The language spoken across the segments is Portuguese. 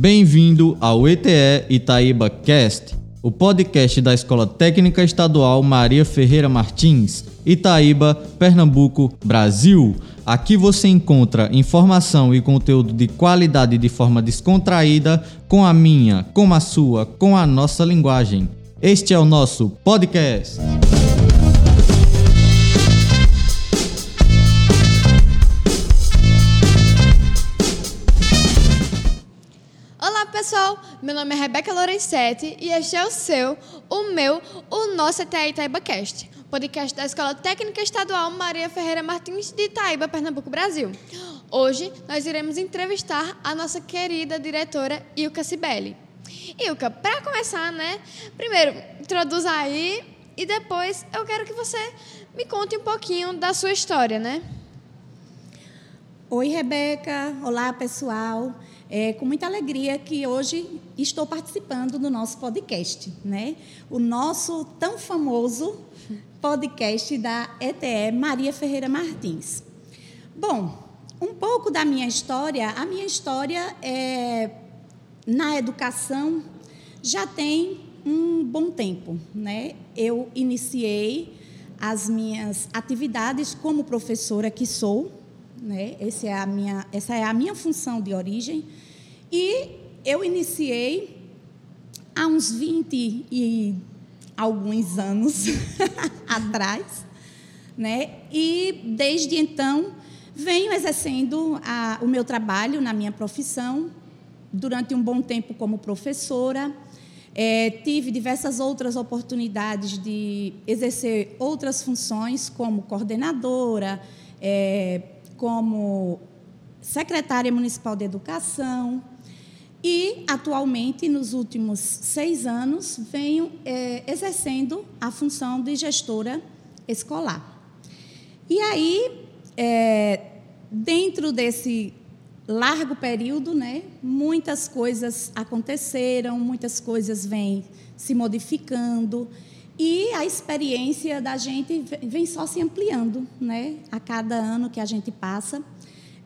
Bem-vindo ao ETE Itaíba Cast, o podcast da Escola Técnica Estadual Maria Ferreira Martins, Itaíba, Pernambuco, Brasil. Aqui você encontra informação e conteúdo de qualidade de forma descontraída, com a minha, com a sua, com a nossa linguagem. Este é o nosso podcast. Pessoal, meu nome é Rebeca Lorenzetti e este é o seu, o meu, o nosso ETE Itaíba Cast, podcast da Escola Técnica Estadual Maria Ferreira Martins de Itaíba, Pernambuco, Brasil. Hoje nós iremos entrevistar a nossa querida diretora Ilka Cibele. Ilka, para começar, né? Primeiro, introduza aí e depois eu quero que você me conte um pouquinho da sua história, né? Oi, Rebeca. Olá, pessoal. É com muita alegria que hoje estou participando do nosso podcast, né? O nosso tão famoso podcast da ETE Maria Ferreira Martins. Bom, um pouco da minha história. A minha história é na educação já tem um bom tempo, né? Eu iniciei as minhas atividades como professora que sou, né? Essa é a minha, essa é a minha função de origem. E eu iniciei há uns 20 e alguns anos atrás, né? E desde então venho exercendo a, o meu trabalho na minha profissão durante um bom tempo como professora. É, tive diversas outras oportunidades de exercer outras funções, como coordenadora, é, como secretária municipal de educação. E, atualmente, nos últimos seis anos, venho é, exercendo a função de gestora escolar. E aí, é, dentro desse largo período, né, muitas coisas aconteceram, muitas coisas vêm se modificando e a experiência da gente vem só se ampliando, né, a cada ano que a gente passa.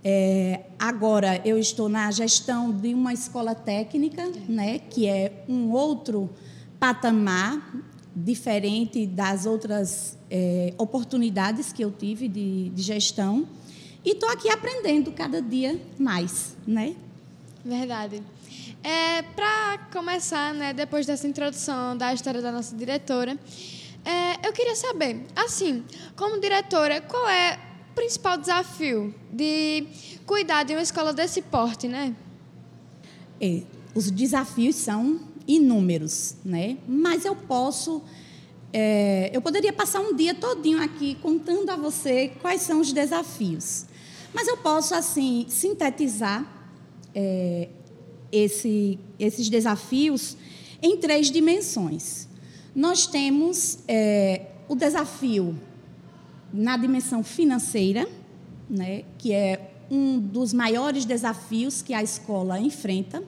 É, agora eu estou na gestão de uma escola técnica, né, que é um outro patamar diferente das outras é, oportunidades que eu tive de, de gestão. E estou aqui aprendendo cada dia mais, né? Verdade. É, Para começar, né, depois dessa introdução da história da nossa diretora, é, eu queria saber, assim, como diretora, qual é o principal desafio de cuidar de uma escola desse porte, né? É, os desafios são inúmeros, né? Mas eu posso é, eu poderia passar um dia todinho aqui contando a você quais são os desafios. Mas eu posso, assim, sintetizar é, esse, esses desafios em três dimensões. Nós temos é, o desafio na dimensão financeira, né, que é um dos maiores desafios que a escola enfrenta,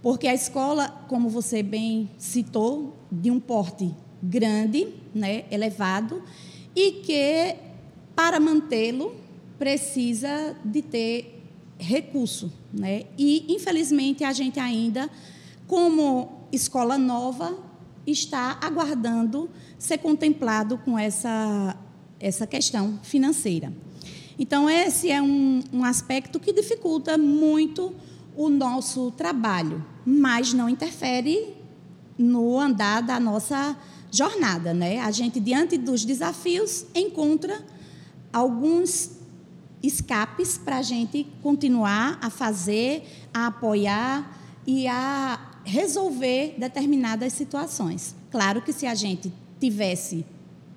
porque a escola, como você bem citou, de um porte grande, né, elevado, e que para mantê-lo precisa de ter recurso, né? E infelizmente a gente ainda, como escola nova, está aguardando ser contemplado com essa essa questão financeira. Então esse é um, um aspecto que dificulta muito o nosso trabalho, mas não interfere no andar da nossa jornada, né? A gente diante dos desafios encontra alguns escapes para a gente continuar a fazer, a apoiar e a resolver determinadas situações. Claro que se a gente tivesse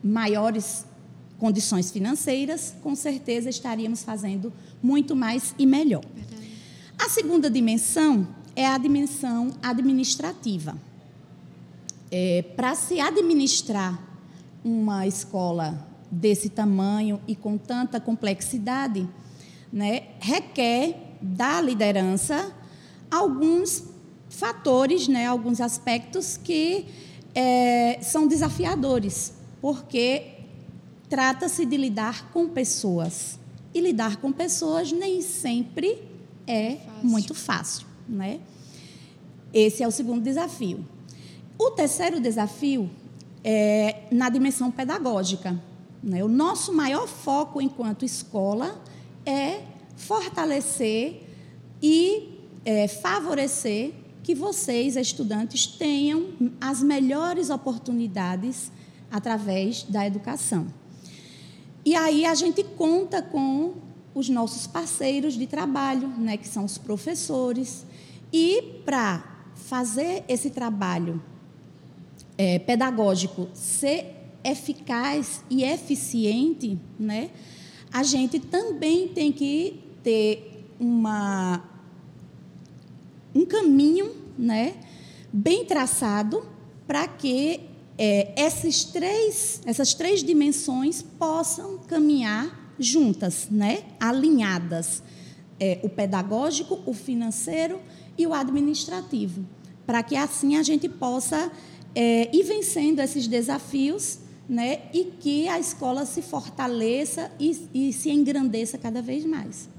maiores condições financeiras, com certeza estaríamos fazendo muito mais e melhor. Verdade. A segunda dimensão é a dimensão administrativa. É, para se administrar uma escola desse tamanho e com tanta complexidade, né, requer da liderança alguns fatores, né, alguns aspectos que é, são desafiadores, porque trata-se de lidar com pessoas. E lidar com pessoas nem sempre é fácil. muito fácil. Né? Esse é o segundo desafio. O terceiro desafio é na dimensão pedagógica. Né? O nosso maior foco enquanto escola é fortalecer e é, favorecer que vocês, estudantes, tenham as melhores oportunidades através da educação. E aí a gente conta com os nossos parceiros de trabalho, né, que são os professores, e para fazer esse trabalho é, pedagógico ser eficaz e eficiente, né, a gente também tem que ter uma, um caminho né, bem traçado para que é, essas, três, essas três dimensões possam caminhar juntas, né, alinhadas. É, o pedagógico, o financeiro e o administrativo, para que assim a gente possa é, ir vencendo esses desafios né, e que a escola se fortaleça e, e se engrandeça cada vez mais.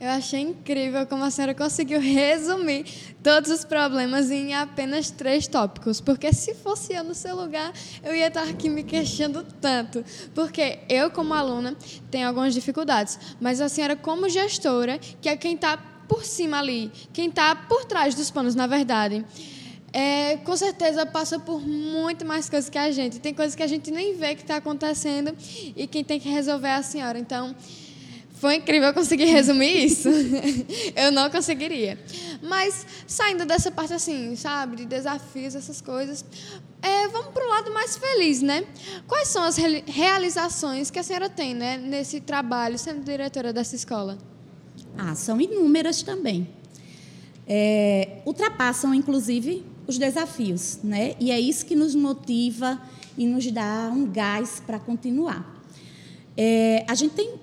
Eu achei incrível como a senhora conseguiu resumir todos os problemas em apenas três tópicos. Porque se fosse eu no seu lugar, eu ia estar aqui me queixando tanto. Porque eu, como aluna, tenho algumas dificuldades. Mas a senhora, como gestora, que é quem está por cima ali, quem está por trás dos panos, na verdade. É, com certeza passa por muito mais coisas que a gente. Tem coisas que a gente nem vê que está acontecendo e quem tem que resolver é a senhora. Então, foi incrível conseguir resumir isso. Eu não conseguiria. Mas, saindo dessa parte assim, sabe, de desafios, essas coisas, é, vamos para o lado mais feliz, né? Quais são as realizações que a senhora tem né, nesse trabalho, sendo diretora dessa escola? Ah, são inúmeras também. É, ultrapassam, inclusive, os desafios, né? E é isso que nos motiva e nos dá um gás para continuar. É, a gente tem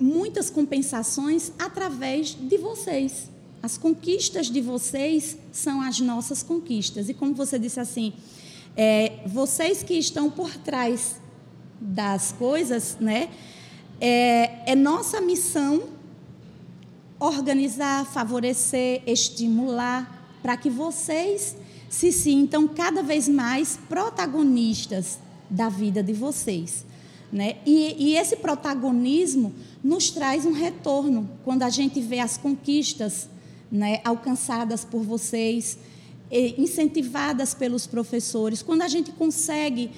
muitas compensações através de vocês. As conquistas de vocês são as nossas conquistas. E como você disse assim, é, vocês que estão por trás das coisas, né? É, é nossa missão organizar, favorecer, estimular, para que vocês se sintam cada vez mais protagonistas da vida de vocês. Né? E, e, esse protagonismo nos traz um retorno quando a gente vê as conquistas né, alcançadas por vocês, incentivadas pelos professores, quando a gente consegue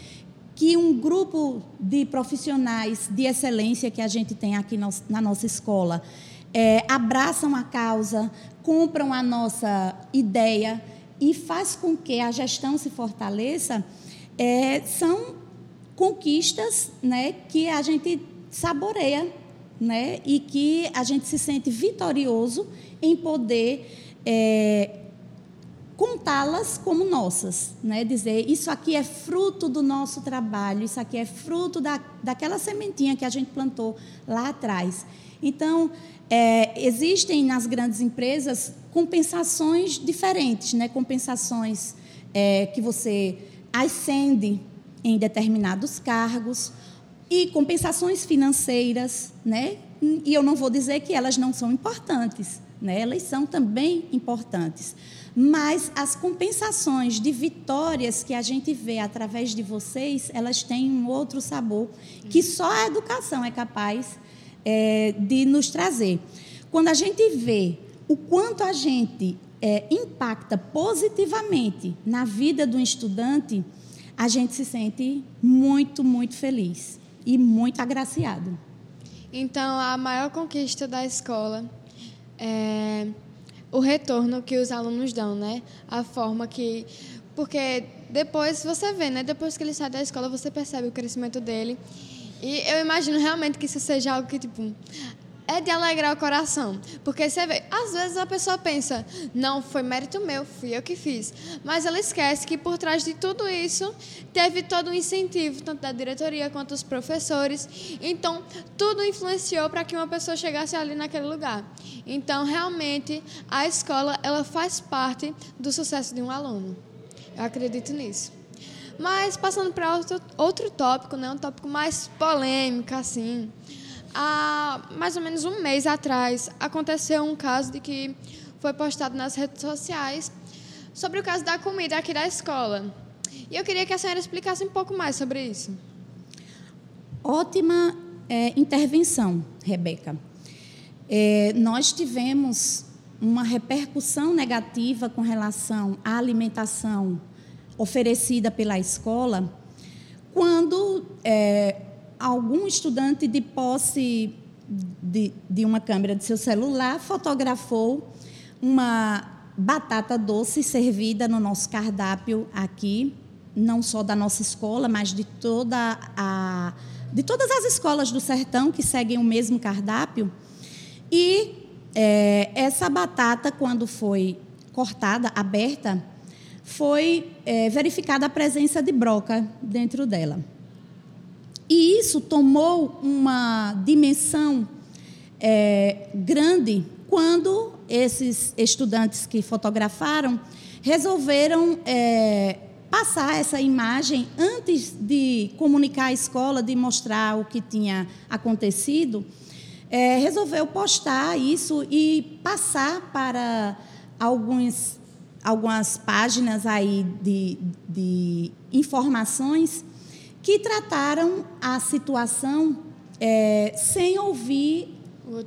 que um grupo de profissionais de excelência que a gente tem aqui na nossa escola é, abraçam a causa, compram a nossa ideia e faz com que a gestão se fortaleça, é, são conquistas né, que a gente saboreia né, e que a gente se sente vitorioso em poder é, contá-las como nossas, né? dizer isso aqui é fruto do nosso trabalho, isso aqui é fruto da, daquela sementinha que a gente plantou lá atrás. Então, é, existem nas grandes empresas compensações diferentes, né? compensações é, que você ascende em determinados cargos e compensações financeiras, né? E eu não vou dizer que elas não são importantes, né? Elas são também importantes. Mas as compensações de vitórias que a gente vê através de vocês, elas têm um outro sabor que só a educação é capaz é, de nos trazer. Quando a gente vê o quanto a gente é, impacta positivamente na vida do estudante, a gente se sente muito, muito feliz e muito agraciado. Então, a maior conquista da escola é o retorno que os alunos dão, né? A forma que. Porque depois você vê, né? Depois que ele sai da escola, você percebe o crescimento dele. E eu imagino realmente que isso seja algo que, tipo, é de alegrar o coração. Porque você vê, às vezes a pessoa pensa, não, foi mérito meu, fui eu que fiz. Mas ela esquece que por trás de tudo isso teve todo um incentivo, tanto da diretoria quanto dos professores. Então, tudo influenciou para que uma pessoa chegasse ali naquele lugar. Então, realmente, a escola, ela faz parte do sucesso de um aluno. Eu acredito nisso. Mas, passando para outro, outro tópico, né, um tópico mais polêmico, assim há mais ou menos um mês atrás, aconteceu um caso de que foi postado nas redes sociais sobre o caso da comida aqui da escola. E eu queria que a senhora explicasse um pouco mais sobre isso. Ótima é, intervenção, Rebeca. É, nós tivemos uma repercussão negativa com relação à alimentação oferecida pela escola quando é, algum estudante de posse de, de uma câmera de seu celular fotografou uma batata doce servida no nosso cardápio aqui, não só da nossa escola, mas de toda a de todas as escolas do sertão que seguem o mesmo cardápio. E é, essa batata, quando foi cortada, aberta, foi é, verificada a presença de broca dentro dela. E isso tomou uma dimensão é, grande quando esses estudantes que fotografaram resolveram é, passar essa imagem antes de comunicar à escola, de mostrar o que tinha acontecido. É, resolveu postar isso e passar para alguns algumas páginas aí de, de informações que trataram a situação é, sem ouvir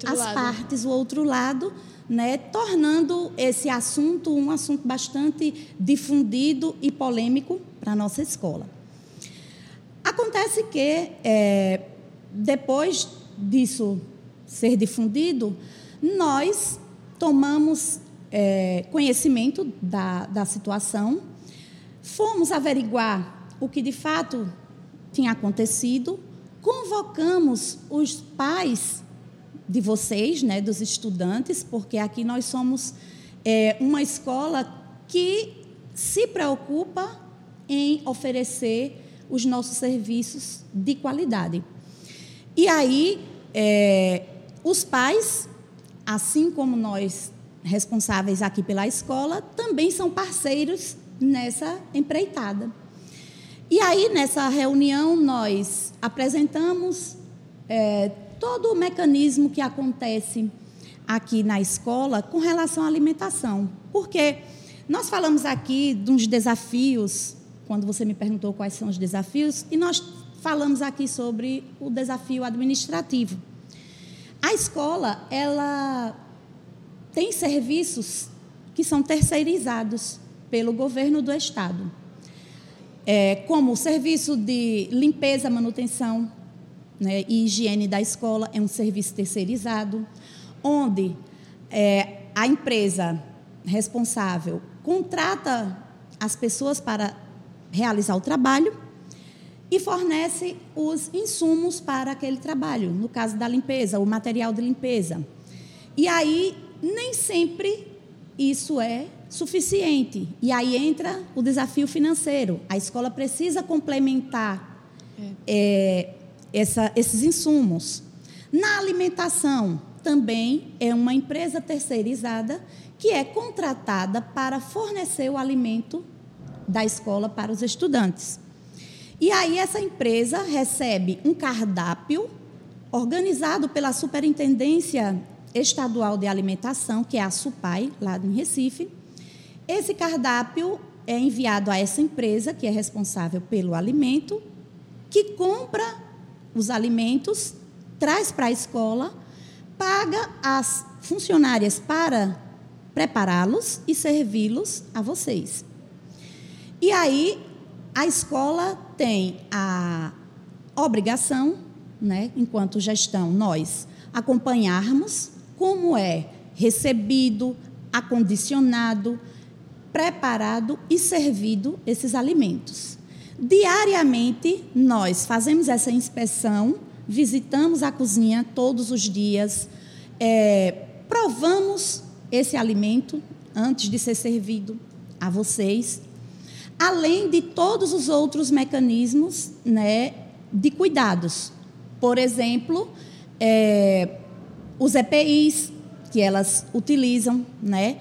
as lado. partes, o outro lado, né, tornando esse assunto um assunto bastante difundido e polêmico para a nossa escola. Acontece que, é, depois disso ser difundido, nós tomamos é, conhecimento da, da situação, fomos averiguar o que de fato tinha acontecido, convocamos os pais de vocês, né, dos estudantes, porque aqui nós somos é, uma escola que se preocupa em oferecer os nossos serviços de qualidade. E aí, é, os pais, assim como nós responsáveis aqui pela escola, também são parceiros nessa empreitada. E aí, nessa reunião, nós apresentamos é, todo o mecanismo que acontece aqui na escola com relação à alimentação. Porque nós falamos aqui de uns desafios, quando você me perguntou quais são os desafios, e nós falamos aqui sobre o desafio administrativo. A escola, ela tem serviços que são terceirizados pelo governo do Estado, é, como o serviço de limpeza, manutenção né, e higiene da escola, é um serviço terceirizado, onde é, a empresa responsável contrata as pessoas para realizar o trabalho e fornece os insumos para aquele trabalho, no caso da limpeza, o material de limpeza. E aí nem sempre isso é suficiente. E aí entra o desafio financeiro. A escola precisa complementar é. É, essa, esses insumos. Na alimentação, também é uma empresa terceirizada que é contratada para fornecer o alimento da escola para os estudantes. E aí essa empresa recebe um cardápio organizado pela Superintendência Estadual de Alimentação, que é a SUPAI, lá em Recife. Esse cardápio é enviado a essa empresa, que é responsável pelo alimento, que compra os alimentos, traz para a escola, paga as funcionárias para prepará-los e servi-los a vocês. E aí a escola tem a obrigação, né, enquanto gestão, nós acompanharmos como é recebido, acondicionado, preparado e servido esses alimentos. Diariamente, nós fazemos essa inspeção, visitamos a cozinha todos os dias, é, provamos esse alimento antes de ser servido a vocês, além de todos os outros mecanismos né, de cuidados. Por exemplo, é, os EPIs que elas utilizam, né?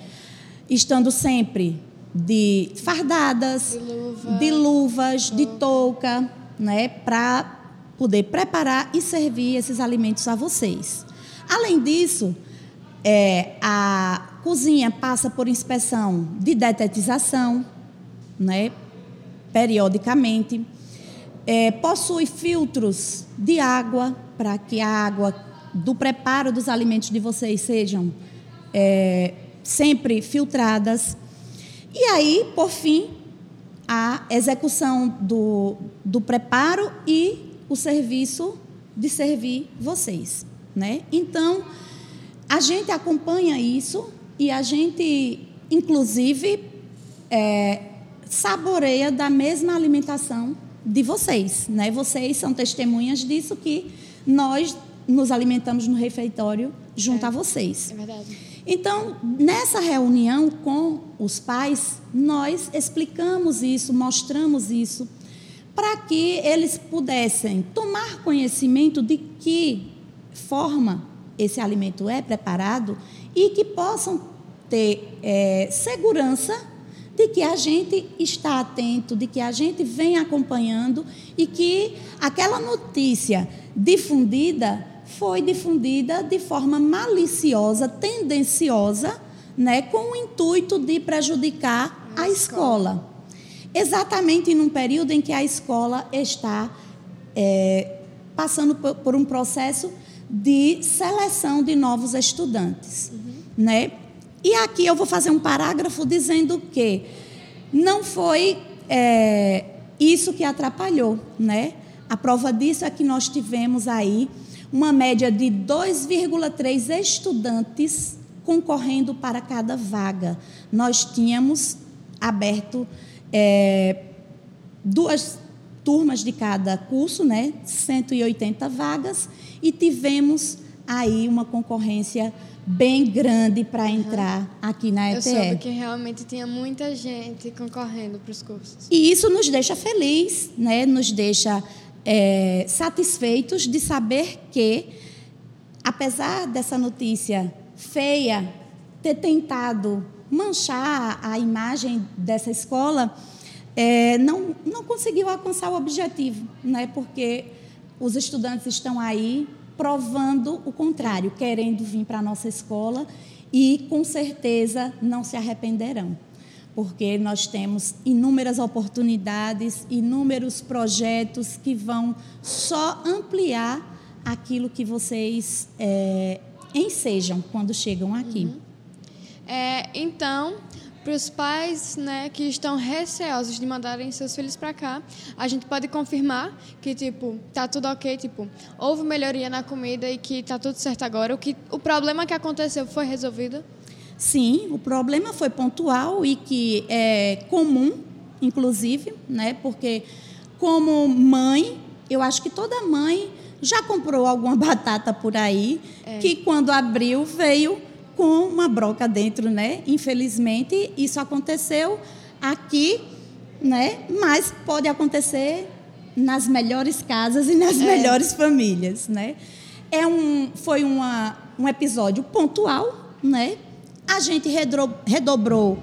Estando sempre de fardadas, de, luva, de luvas, de touca, né? Para poder preparar e servir esses alimentos a vocês. Além disso, É, a cozinha passa por inspeção de detetização, né, periodicamente. É, possui filtros de água para que a água do preparo dos alimentos de vocês sejam é, sempre filtradas. E aí, por fim, a execução do, do preparo e o serviço de servir vocês. Né? Então, a gente acompanha isso e a gente, inclusive, é, saboreia da mesma alimentação de vocês. Né? Vocês são testemunhas disso que nós nos alimentamos no refeitório junto é, a vocês. É verdade. Então, nessa reunião com os pais, nós explicamos isso, mostramos isso, para que eles pudessem tomar conhecimento de que forma esse alimento é preparado e que possam ter é, segurança de que a gente está atento, de que a gente vem acompanhando e que aquela notícia difundida foi difundida de forma maliciosa, tendenciosa, né, com o intuito de prejudicar a, a escola. escola. Exatamente num período em que a escola está é, passando por, um processo de seleção de novos estudantes. Uhum. Né? E aqui eu vou fazer um parágrafo dizendo que não foi é, isso que atrapalhou. Né? A prova disso é que nós tivemos aí uma média de 2,3 estudantes concorrendo para cada vaga. Nós tínhamos aberto é, duas turmas de cada curso, né? 180 vagas, e tivemos aí uma concorrência bem grande para uhum. entrar aqui na ETE. Eu soube que realmente tinha muita gente concorrendo para os cursos. E isso nos deixa feliz, né? Nos deixa é, satisfeitos de saber que, apesar dessa notícia feia ter tentado manchar a imagem dessa escola, é, não, não conseguiu alcançar o objetivo, né? porque os estudantes estão aí provando o contrário, querendo vir para a nossa escola e, com certeza, não se arrependerão porque nós temos inúmeras oportunidades, inúmeros projetos que vão só ampliar aquilo que vocês é, ensejam quando chegam aqui. Uhum. É, então, para os pais né, que estão receosos de mandarem seus filhos para cá, a gente pode confirmar que tipo tá tudo ok, tipo houve melhoria na comida e que tá tudo certo agora. O que o problema que aconteceu foi resolvido? Sim, o problema foi pontual e que é comum, inclusive, né? Porque como mãe, eu acho que toda mãe já comprou alguma batata por aí é. que quando abriu veio com uma broca dentro, né? Infelizmente, isso aconteceu aqui, né? Mas pode acontecer nas melhores casas e nas é. melhores famílias, né? É um, foi uma, um episódio pontual, né? A gente redobrou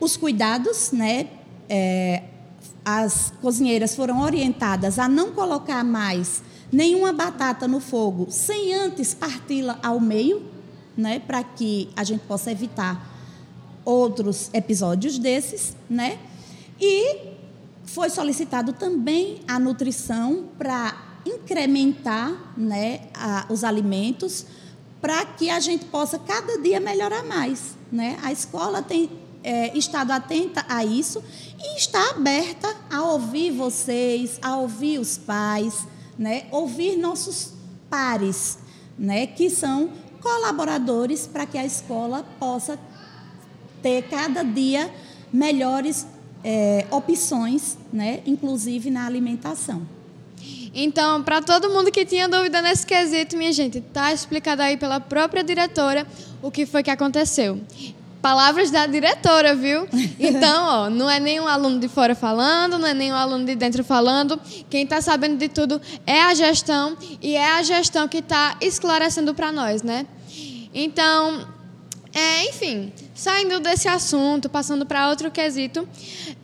os cuidados, né? É, as cozinheiras foram orientadas a não colocar mais nenhuma batata no fogo sem antes parti-la ao meio, né? Para que a gente possa evitar outros episódios desses, né? E foi solicitado também a nutrição para incrementar né, a, os alimentos para que a gente possa cada dia melhorar mais. Né? A escola tem é, estado atenta a isso e está aberta a ouvir vocês, a ouvir os pais, né? ouvir nossos pares, né? que são colaboradores para que a escola possa ter cada dia melhores é, opções, né? inclusive na alimentação. Então, para todo mundo que tinha dúvida nesse quesito, minha gente, tá explicado aí pela própria diretora o que foi que aconteceu. Palavras da diretora, viu? Então, ó, não é nenhum aluno de fora falando, não é nenhum aluno de dentro falando. Quem está sabendo de tudo é a gestão e é a gestão que está esclarecendo para nós, né? Então, é, enfim, saindo desse assunto, passando para outro quesito,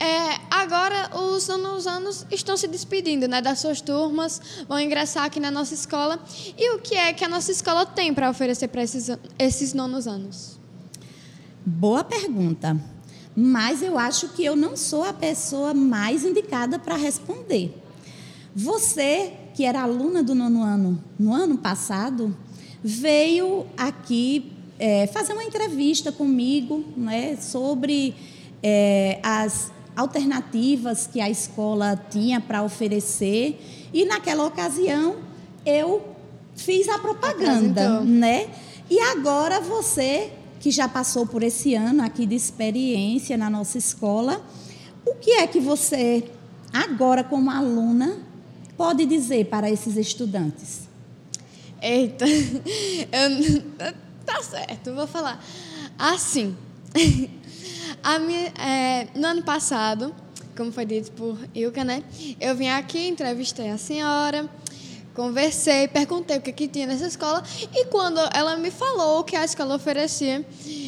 é, agora os anos estão se despedindo né, das suas turmas, vão ingressar aqui na nossa escola. E o que é que a nossa escola tem para oferecer para esses, esses nonos anos? Boa pergunta. Mas eu acho que eu não sou a pessoa mais indicada para responder. Você, que era aluna do nono ano no ano passado, veio aqui é, fazer uma entrevista comigo né, sobre é, as alternativas que a escola tinha para oferecer. E naquela ocasião eu fiz a propaganda, né? E agora você que já passou por esse ano aqui de experiência na nossa escola, o que é que você agora como aluna pode dizer para esses estudantes? Eita, eu, tá certo, vou falar. Assim, a minha, é, no ano passado, como foi dito por Ilka, né? Eu vim aqui, entrevistei a senhora, conversei, perguntei o que, que tinha nessa escola e quando ela me falou o que a escola oferecia,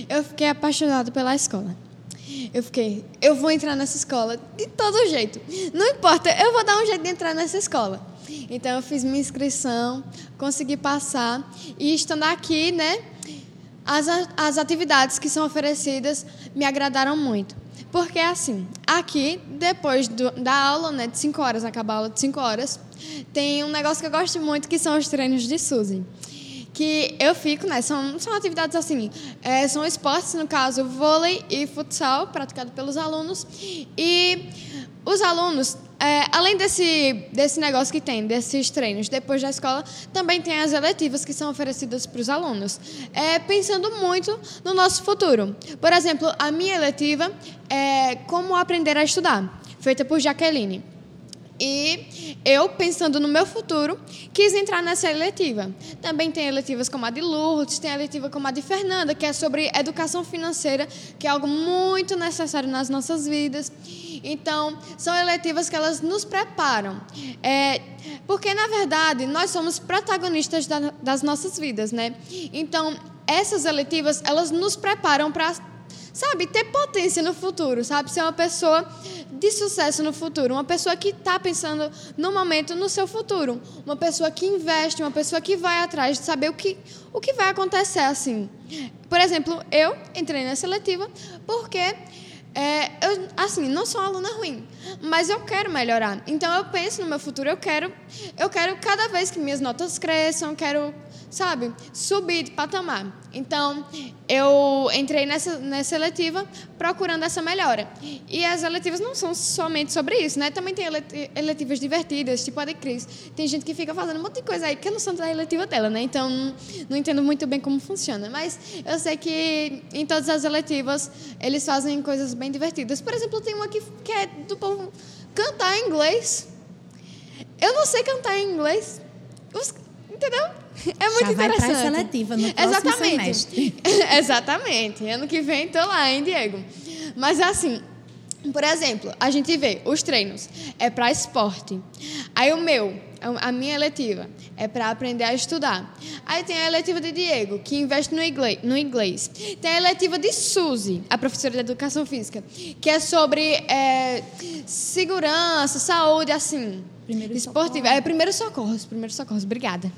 eu fiquei apaixonada pela escola. Eu fiquei, eu vou entrar nessa escola de todo jeito. Não importa, eu vou dar um jeito de entrar nessa escola. Então eu fiz minha inscrição, consegui passar e estando aqui, né, as, as atividades que são oferecidas me agradaram muito. Porque assim, aqui, depois do, da aula, né, de 5 horas, acabar a aula de 5 horas, tem um negócio que eu gosto muito que são os treinos de Suzy. Que eu fico, né? São, são atividades assim, é, são esportes, no caso, vôlei e futsal, praticado pelos alunos. E os alunos, é, além desse, desse negócio que tem, desses treinos depois da escola, também tem as eletivas que são oferecidas para os alunos, é, pensando muito no nosso futuro. Por exemplo, a minha eletiva é Como Aprender a Estudar, feita por Jaqueline. E eu, pensando no meu futuro, quis entrar nessa eletiva. Também tem eletivas como a de Lourdes, tem a eletiva como a de Fernanda, que é sobre educação financeira, que é algo muito necessário nas nossas vidas. Então, são eletivas que elas nos preparam. É, porque, na verdade, nós somos protagonistas da, das nossas vidas, né? Então, essas eletivas, elas nos preparam para sabe, ter potência no futuro, sabe? Ser uma pessoa de sucesso no futuro, uma pessoa que está pensando no momento no seu futuro, uma pessoa que investe, uma pessoa que vai atrás de saber o que, o que vai acontecer assim. Por exemplo, eu entrei na seletiva porque é, eu, assim, não sou uma aluna ruim, mas eu quero melhorar. Então eu penso no meu futuro, eu quero, eu quero cada vez que minhas notas cresçam, quero sabe, subir de patamar. Então, eu entrei nessa, nessa eletiva procurando essa melhora. E as eletivas não são somente sobre isso, né? Também tem eletivas divertidas, tipo a de Cris. Tem gente que fica fazendo um monte de coisa aí que eu não sou da eletiva dela, né? Então, não, entendo muito bem como funciona. Mas eu sei que em todas as eletivas eles fazem coisas bem divertidas. Por exemplo, tem uma que, que é do povo cantar em inglês. Eu não sei cantar em inglês. Os, entendeu? É muito Já vai interessante. para seletiva no Exatamente. semestre. Exatamente. Ano que vem estou lá, hein, Diego? Mas assim, por exemplo, a gente vê os treinos é para esporte. Aí o meu, a minha eletiva, é para aprender a estudar. Aí tem a eletiva de Diego, que investe no inglês. No inglês. Tem a eletiva de Suzy, a professora de educação física, que é sobre é, segurança, saúde, assim. Primeiro esportivo. É, primeiro socorros, primeiro socorros, obrigada.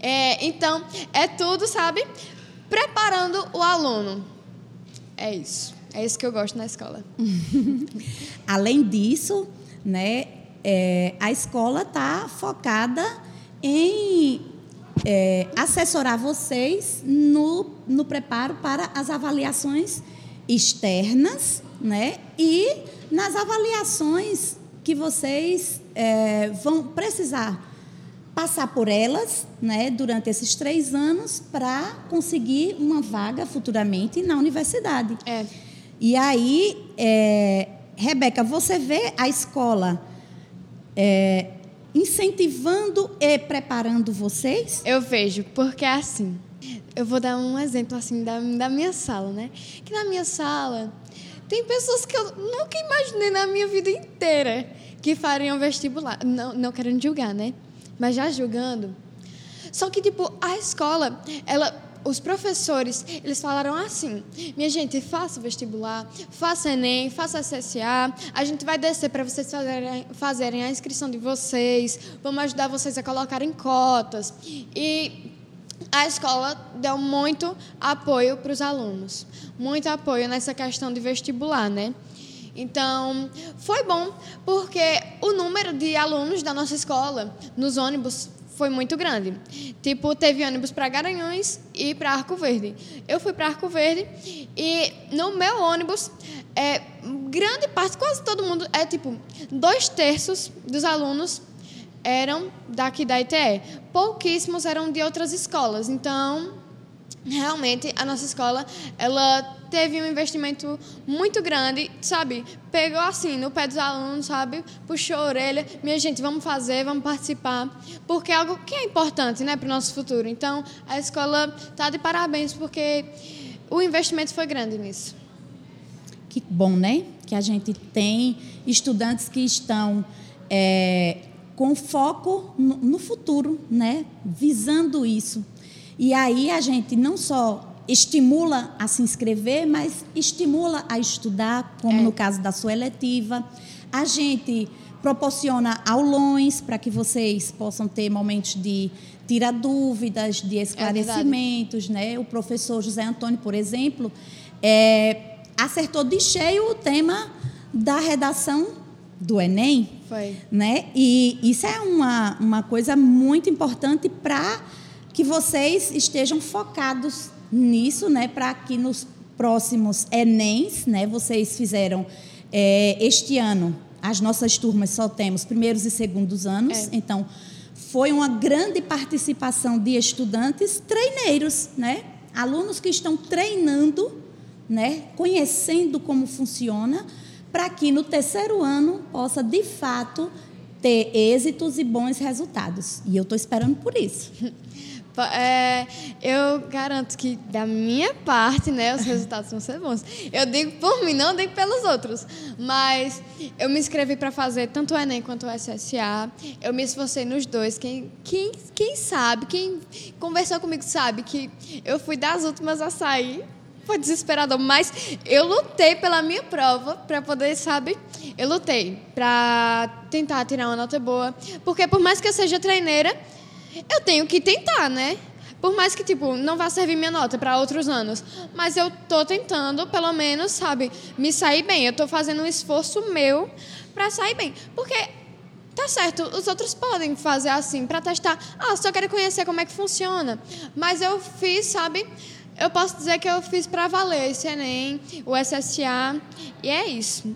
É, então, é tudo, sabe? Preparando o aluno. É isso. É isso que eu gosto na escola. Além disso, né, é, a escola está focada em é, assessorar vocês no, no preparo para as avaliações externas né, e nas avaliações que vocês é, vão precisar passar por elas né, durante esses três anos para conseguir uma vaga futuramente na universidade. É. E aí, é, Rebeca, você vê a escola é, incentivando e preparando vocês? Eu vejo, porque é assim. Eu vou dar um exemplo assim da, da minha sala, né? Que na minha sala tem pessoas que eu nunca imaginei na minha vida inteira que fariam vestibular. Não, não querendo julgar, né? Mas já julgando. Só que, tipo, a escola, ela os professores, eles falaram assim: minha gente, faça vestibular, faça Enem, faça SSA, a gente vai descer para vocês fazerem, fazerem a inscrição de vocês, vamos ajudar vocês a colocarem cotas. E a escola deu muito apoio para os alunos, muito apoio nessa questão de vestibular, né? Então, foi bom, porque o número de alunos da nossa escola nos ônibus foi muito grande. Tipo, teve ônibus para Garanhuns e para Arco Verde. Eu fui para Arco Verde e no meu ônibus, é, grande parte, quase todo mundo, é tipo, dois terços dos alunos eram daqui da ITE. Pouquíssimos eram de outras escolas. Então, realmente a nossa escola ela teve um investimento muito grande, sabe? Pegou assim no pé dos alunos, sabe? Puxou a orelha, minha gente, vamos fazer, vamos participar, porque é algo que é importante, né, para o nosso futuro. Então, a escola está de parabéns porque o investimento foi grande nisso. Que bom, né? Que a gente tem estudantes que estão é, com foco no, no futuro, né? Visando isso. E aí a gente não só estimula a se inscrever, mas estimula a estudar, como é. no caso da sua eletiva. A gente proporciona aulões para que vocês possam ter momentos de tirar dúvidas, de é esclarecimentos, é né? O professor José Antônio, por exemplo, é, acertou de cheio o tema da redação do Enem. Foi. Né? E isso é uma, uma coisa muito importante para que vocês estejam focados nisso, né, para que nos próximos Enems, né, vocês fizeram é, este ano, as nossas turmas só temos primeiros e segundos anos, é. então foi uma grande participação de estudantes treineiros, né, alunos que estão treinando, né, conhecendo como funciona, para que no terceiro ano possa de fato ter êxitos e bons resultados. E eu estou esperando por isso. É, eu garanto que, da minha parte, né, os resultados vão ser bons. Eu digo por mim, não digo pelos outros. Mas eu me inscrevi para fazer tanto o Enem quanto o SSA. Eu me esforcei nos dois. Quem, quem, quem sabe, quem conversou comigo sabe que eu fui das últimas a sair. Foi desesperador, mas eu lutei pela minha prova para poder, sabe? Eu lutei para tentar tirar uma nota boa. Porque, por mais que eu seja treineira eu tenho que tentar, né? Por mais que, tipo, não vá servir minha nota para outros anos. Mas eu tô tentando, pelo menos, sabe, me sair bem. Eu tô fazendo um esforço meu para sair bem. Porque, tá certo, os outros podem fazer assim, para testar. Ah, só quero conhecer como é que funciona. Mas eu fiz, sabe? Eu posso dizer que eu fiz para valer esse Enem, o SSA. E é isso.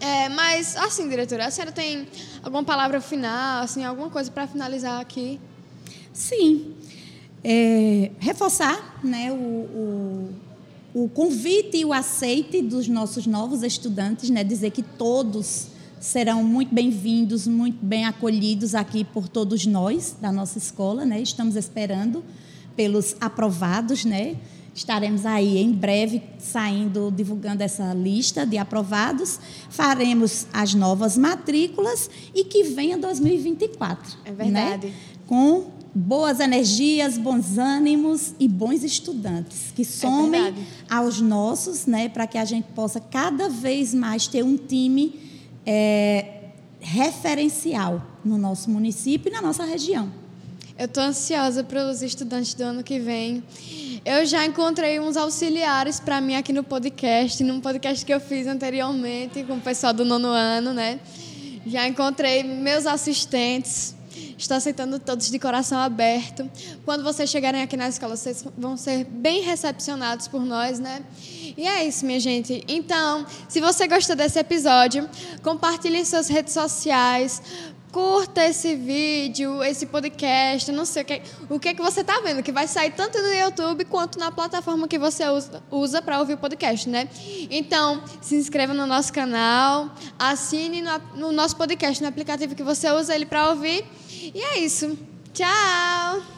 É, mas, assim, diretora, a senhora tem alguma palavra final, assim, alguma coisa para finalizar aqui? Sim. É, reforçar né, o, o, o, convite e o aceite dos nossos novos estudantes, né, dizer que todos serão muito bem-vindos, muito bem acolhidos aqui por todos nós da nossa escola. Né, estamos esperando pelos aprovados, né? Estaremos aí em breve saindo, divulgando essa lista de aprovados. Faremos as novas matrículas e que venha 2024. É verdade. Né? Com boas energias, bons ânimos e bons estudantes que é somem é aos nossos, né, para que a gente possa cada vez mais ter um time é, referencial no nosso município e na nossa região. Eu estou ansiosa para os estudantes do ano que vem. Eu já encontrei uns auxiliares para mim aqui no podcast, num podcast que eu fiz anteriormente com o pessoal do nono ano, né? Já encontrei meus assistentes, Estou aceitando todos de coração aberto. Quando vocês chegarem aqui na escola, vocês vão ser bem recepcionados por nós, né? E é isso, minha gente. Então, se você gostou desse episódio, compartilhe em suas redes sociais, curta esse vídeo, esse podcast, não sei o que, o que, é que você está vendo, que vai sair tanto no YouTube quanto na plataforma que você usa, usa para ouvir o podcast, né? Então, se inscreva no nosso canal, assine no, no nosso podcast, no aplicativo que você usa ele para ouvir. E é isso. Tchau!